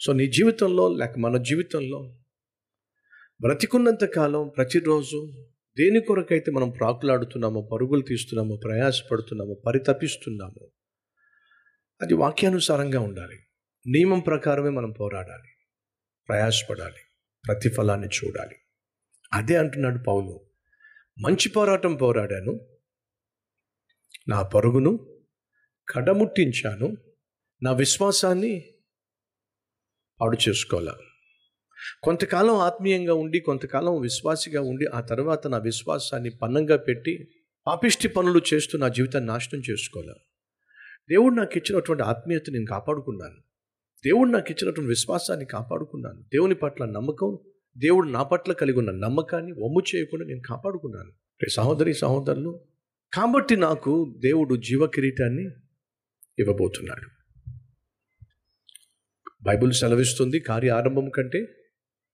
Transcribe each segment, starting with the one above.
So నీ జీవితంలో లేక మన జీవితంలో బ్రతికున్నంత కాలం ప్రతిరోజు దేని కొరకైతే మనం ప్రాకులాడుతున్నామో పరుగులు తీస్తున్నామో ప్రయాసపడుతున్నామో పరితపిస్తున్నామో అది వాక్యానుసారంగా ఉండాలి. నియమం ప్రకారమే మనం పోరాడాలి. ప్రయాసపడాలి. ప్రతిఫలాన్ని చూడాలి. అదే అంటున్నాడు పౌలు. మంచి పోరాటం పోరాడాను. నా పరుగును కడముట్టించాను. నా విశ్వాసాన్ని ఆవిడ చేసుకోవాలా. కొంతకాలం ఆత్మీయంగా ఉండి కొంతకాలం విశ్వాసిగా ఉండి ఆ తర్వాత నా విశ్వాసాన్ని పన్నంగా పెట్టి పాపిష్టి పనులు చేస్తూ నా జీవితాన్ని నాశనం చేసుకోవాలా. దేవుడు నాకు ఇచ్చినటువంటి ఆత్మీయత నేను కాపాడుకున్నాను. దేవుడు నాకు ఇచ్చినటువంటి విశ్వాసాన్ని కాపాడుకున్నాను. దేవుని పట్ల నమ్మకం దేవుడు నా పట్ల కలిగి ఉన్న నమ్మకాన్ని వమ్ము చేయకుండా నేను కాపాడుకున్నాను. సహోదరి సహోదరులు కాబట్టి నాకు దేవుడు జీవ కిరీటాన్ని ఇవ్వబోతున్నాడు. బైబిల్ సెలవిస్తుంది కార్య ఆరంభం కంటే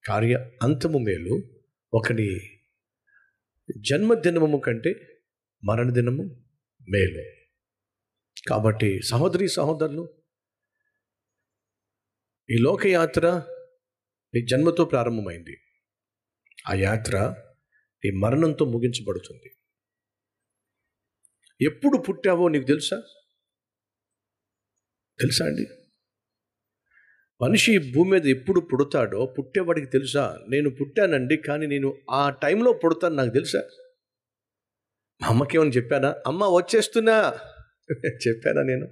కార్య అంతము మేలు. ఒకని జన్మదినము కంటే మరణ దినము మేలు. కాబట్టి సహోదరి సహోదరులు ఈ లోకయాత్ర నీ జన్మతో ప్రారంభమైంది. ఆ యాత్ర నీ మరణంతో ముగించబడుతుంది. ఎప్పుడు పుట్టావో నీకు తెలుసా? తెలుసా అండి? మనిషి ఈ భూమి మీద ఎప్పుడు పుడతాడో పుట్టేవాడికి తెలుసా? నేను పుట్టానండి కానీ నేను ఆ టైంలో పుడతాను నాకు తెలుసా? మా అమ్మకి ఏమైనా చెప్పానా? అమ్మ వచ్చేస్తున్నా. చెప్పానా నేను?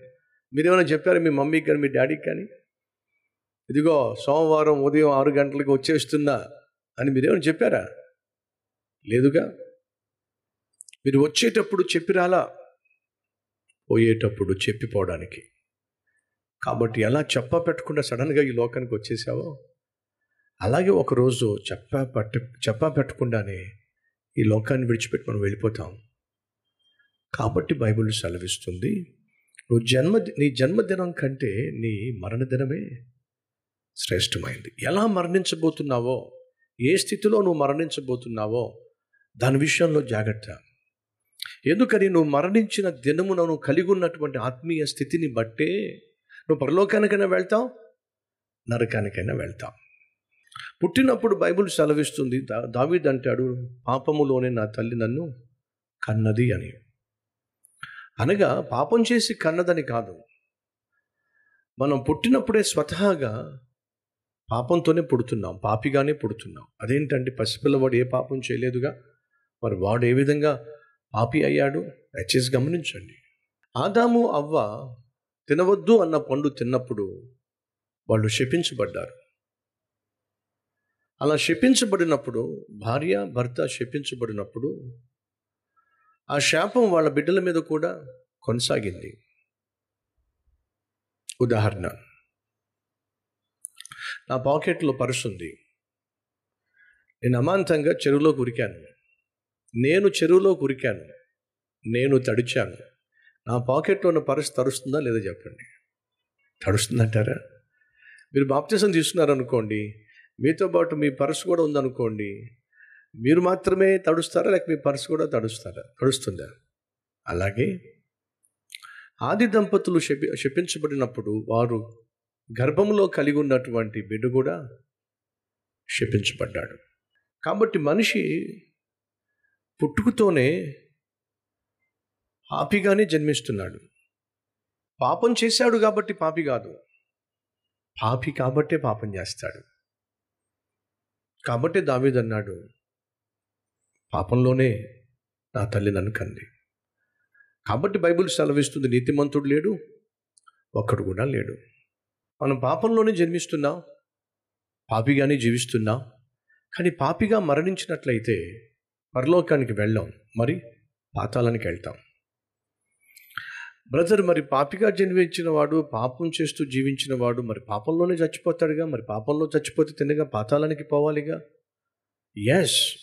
మీరేమైనా చెప్పారా మీ మమ్మీకి కానీ మీ డాడీకి కానీ? ఇదిగో సోమవారం ఉదయం ఆరు గంటలకు వచ్చేస్తున్నా అని మీరేమైనా చెప్పారా? లేదుగా? మీరు వచ్చేటప్పుడు చెప్పిరాలా? పోయేటప్పుడు చెప్పిపోవడానికి. కాబట్టి ఎలా చెప్పా పెట్టకుండా సడన్గా ఈ లోకానికి వచ్చేసావో? అలాగే ఒకరోజు చెప్పా పట్ట చెప్ప పెట్టకుండానే ఈ లోకాన్ని విడిచిపెట్టి మనం వెళ్ళిపోతాం. కాబట్టి బైబిల్ సెలవిస్తుంది నువ్వు జన్మ నీ జన్మదినం కంటే నీ మరణదినమే శ్రేష్టమైంది. ఎలా మరణించబోతున్నావో? ఏ స్థితిలో నువ్వు మరణించబోతున్నావో? దాని విషయంలో జాగ్రత్త. ఎందుకని? నువ్వు మరణించిన దినమున నువ్వు కలిగి ఉన్నటువంటి ఆత్మీయ స్థితిని బట్టే నువ్వు పరలోకానికైనా వెళ్తావు? నరకానికైనా వెళ్తావు. పుట్టినప్పుడు బైబిల్ సెలవిస్తుంది దా దావీద్ అంటాడు పాపములోనే నా తల్లి నన్ను కన్నది అని. అనగా పాపం చేసి కన్నదని కాదు. మనం పుట్టినప్పుడే స్వతహాగా పాపంతోనే పుడుతున్నాం పాపిగానే పుడుతున్నాం. అదేంటంటే పసిపిల్లవాడు ఏ పాపం చేయలేదుగా? మరి వాడు ఏ విధంగా పాపి అయ్యాడు? దయచేసి గమనించండి. ఆదాము అవ్వ తినవద్దు అన్న పండు తిన్నప్పుడు వాళ్ళు శపించబడ్డారు. అలా శపించబడినప్పుడు భార్య భర్త శపించబడినప్పుడు ఆ శాపం వాళ్ళ బిడ్డల మీద కూడా కొనసాగింది. ఉదాహరణ నా పాకెట్లో పరుస్తుంది ఉంది. నేను అమాంతంగా చెరువులో కురికాను నేను చెరువులో కురికాను నేను తడిచాను. నా పాకెట్లో ఉన్న పర్స్ తడుస్తుందా లేదా చెప్పండి. తడుస్తుందంటారా మీరు బాప్తిసం తీసుకున్నారనుకోండి మీతో పాటు మీ పర్స్ కూడా ఉందనుకోండి మీరు మాత్రమే తడుస్తారా? లేక మీ పర్స్ కూడా తడుస్తారా? తడుస్తుందా? అలాగే ఆది దంపతులు శపి శపించబడినప్పుడు వారు గర్భంలో కలిగి ఉన్నటువంటి బిడ్డ కూడా శపించబడ్డాడు. కాబట్టి మనిషి పుట్టుకతోనే పాపిగానే జన్మిస్తున్నాడు. పాపం చేశాడు కాబట్టి పాపి కాదు. పాపి కాబట్టే పాపం చేస్తాడు. కాబట్టి దావీదన్నాడు పాపంలోనే నా తల్లి నన్ను కంది. కాబట్టి బైబిల్ సెలవిస్తుంది నీతిమంతుడు లేడు ఒక్కడు కూడా లేడు. మనం పాపంలోనే జన్మిస్తున్నాం పాపిగానే జీవిస్తున్నాం కానీ పాపిగా మరణించినట్లయితే పరలోకానికి వెళ్ళాం మరి పాతాళానికి వెళ్తాం. బ్రదర్ మరి పాపిగా జన్మించిన వాడు పాపం చేస్తూ జీవించిన వాడు మరి పాపంలోనే చచ్చిపోతాడుగా? మరి పాపంలో చచ్చిపోతే తిన్నగా పాతాళానికి పోవాలిగా? ఎస్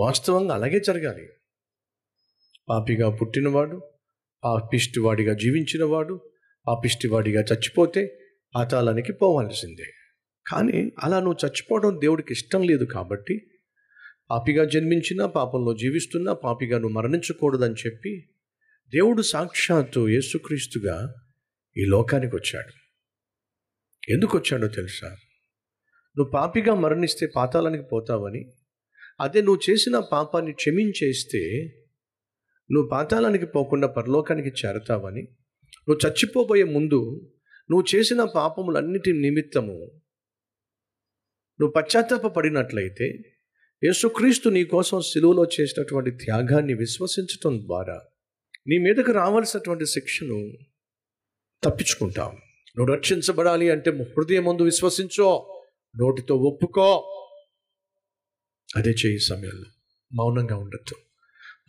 వాస్తవంగా అలాగే జరగాలి. పాపిగా పుట్టినవాడు పాపిష్టివాడిగా జీవించినవాడు పాపిష్టివాడిగా చచ్చిపోతే పాతాళానికి పోవాల్సిందే. కానీ అలా నువ్వు చచ్చిపోవడం దేవుడికి ఇష్టం లేదు కాబట్టి పాపిగా జన్మించినా పాపంలో జీవిస్తున్నా పాపిగా నువ్వు మరణించకూడదని చెప్పి దేవుడు సాక్షాత్తు యేసుక్రీస్తుగా ఈ లోకానికి వచ్చాడు. ఎందుకు వచ్చాడో తెలుసా? నువ్వు పాపిగా మరణిస్తే పాతాళానికి పోతావని అదే నువ్వు చేసిన పాపాన్ని క్షమించేస్తే నువ్వు పాతాళానికి పోకుండా పరలోకానికి చేరతావని నువ్వు చచ్చిపోబోయే ముందు నువ్వు చేసిన పాపములన్నిటి నిమిత్తము నువ్వు పశ్చాత్తాప పడినట్లయితే యేసుక్రీస్తు నీ కోసం సిలువలో చేసినటువంటి త్యాగాన్ని విశ్వసించటం ద్వారా నీ మీదకు రావాల్సినటువంటి శిక్షను తప్పించుకుంటావు నువ్వు రక్షించబడాలి అంటే హృదయం ముందు విశ్వసించో నోటితో ఒప్పుకో. అదే చేయి సమయంలో. మౌనంగా ఉండొద్దు.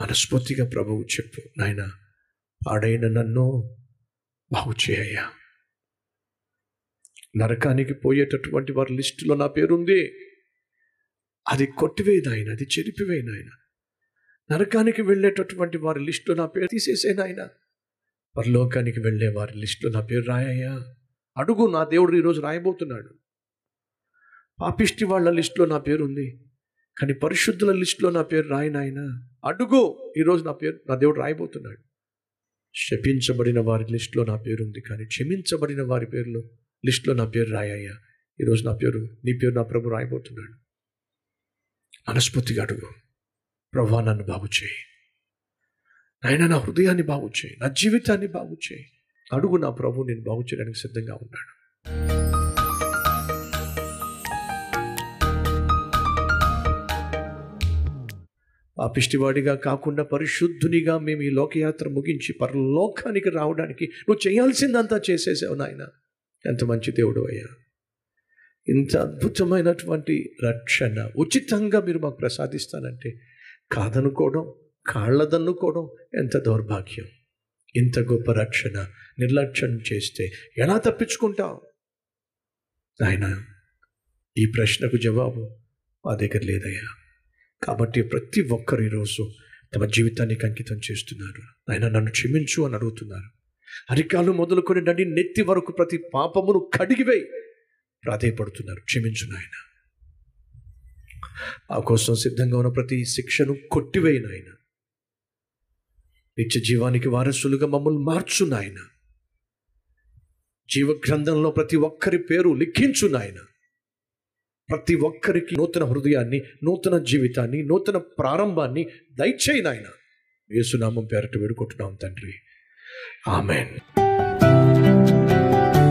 మనస్ఫూర్తిగా ప్రభువు చెప్పు నాయన పాడైన నన్ను బాగు చేయ్యా నరకానికి పోయేటటువంటి వారి లిస్టులో నా పేరుంది. అది కొట్టివేయి నాయన. అది చెరిపివేయి నాయన. నరకానికి వెళ్ళేటటువంటి వారి లిస్టు నా పేరు తీసేసే నాయన పరలోకానికి వెళ్ళే వారి లిస్టులో నా పేరు రాయయ్యా. అడుగు నా దేవుడు ఈరోజు రాయబోతున్నాడు. పాపిష్టి వాళ్ళ లిస్టులో నా పేరు ఉంది కానీ పరిశుద్ధుల లిస్టులో నా పేరు రాయి అడుగు ఈరోజు నా పేరు నా దేవుడు రాయబోతున్నాడు. శపించబడిన వారి లిస్టులో నా పేరు ఉంది కానీ క్షమించబడిన వారి పేర్లు లిస్టులో నా పేరు రాయయ్యా. ఈరోజు నా పేరు నీ పేరు నా ప్రభు రాయబోతున్నాడు. మనస్ఫూర్తిగా అడుగు. ప్రభా నన్ను బాగు చేయి. నాయన నా హృదయాన్ని బాగు చేయి. నా జీవితాన్ని బాగు చేయి. అడుగు నా ప్రభు నేను బాగు చేయడానికి సిద్ధంగా ఉన్నాడు పాపిష్టివాడిగా కాకుండా పరిశుద్ధునిగా మేము ఈ లోకయాత్ర ముగించి పరలోకానికి రావడానికి నువ్వు చేయాల్సిందంతా చేసేసావు నాయన. ఎంత మంచి దేవుడు అయ్యా. ఇంత అద్భుతమైనటువంటి రక్షణ ఉచితంగా మీరు మాకు ప్రసాదిస్తానంటే కాదనుకోవడం కాళ్ళదన్నుకోవడం ఎంత దౌర్భాగ్యం. ఇంత గొప్ప రక్షణ నిర్లక్ష్యం చేస్తే ఎలా తప్పించుకుంటాం? ఆయన ఈ ప్రశ్నకు జవాబు మా దగ్గర లేదయ్యా. కాబట్టి ప్రతి ఒక్కరు ఈరోజు తమ జీవితానికి అంకితం చేస్తున్నారు. ఆయన నన్ను క్షమించు అని అడుగుతున్నారు. అరికాలు మొదలుకొని నడి నెత్తి వరకు ప్రతి పాపమును కడిగివేయి. ప్రాధేయపడుతున్నారు. క్షమించు నాయన. ఆ కోసం సిద్ధంగా ఉన్న ప్రతి శిక్షను కొట్టివేయి నాయన నిత్య జీవానికి వారసులుగా మమ్మల్ని మార్చు నాయన జీవ గ్రంథంలో ప్రతి ఒక్కరి పేరు లిఖించు నాయన ప్రతి ఒక్కరికి నూతన హృదయాన్ని నూతన జీవితాన్ని నూతన ప్రారంభాన్ని దయచేయి నాయన యేసునామం పేరట వేడుకుంటున్నాం తండ్రి. ఆమెన్.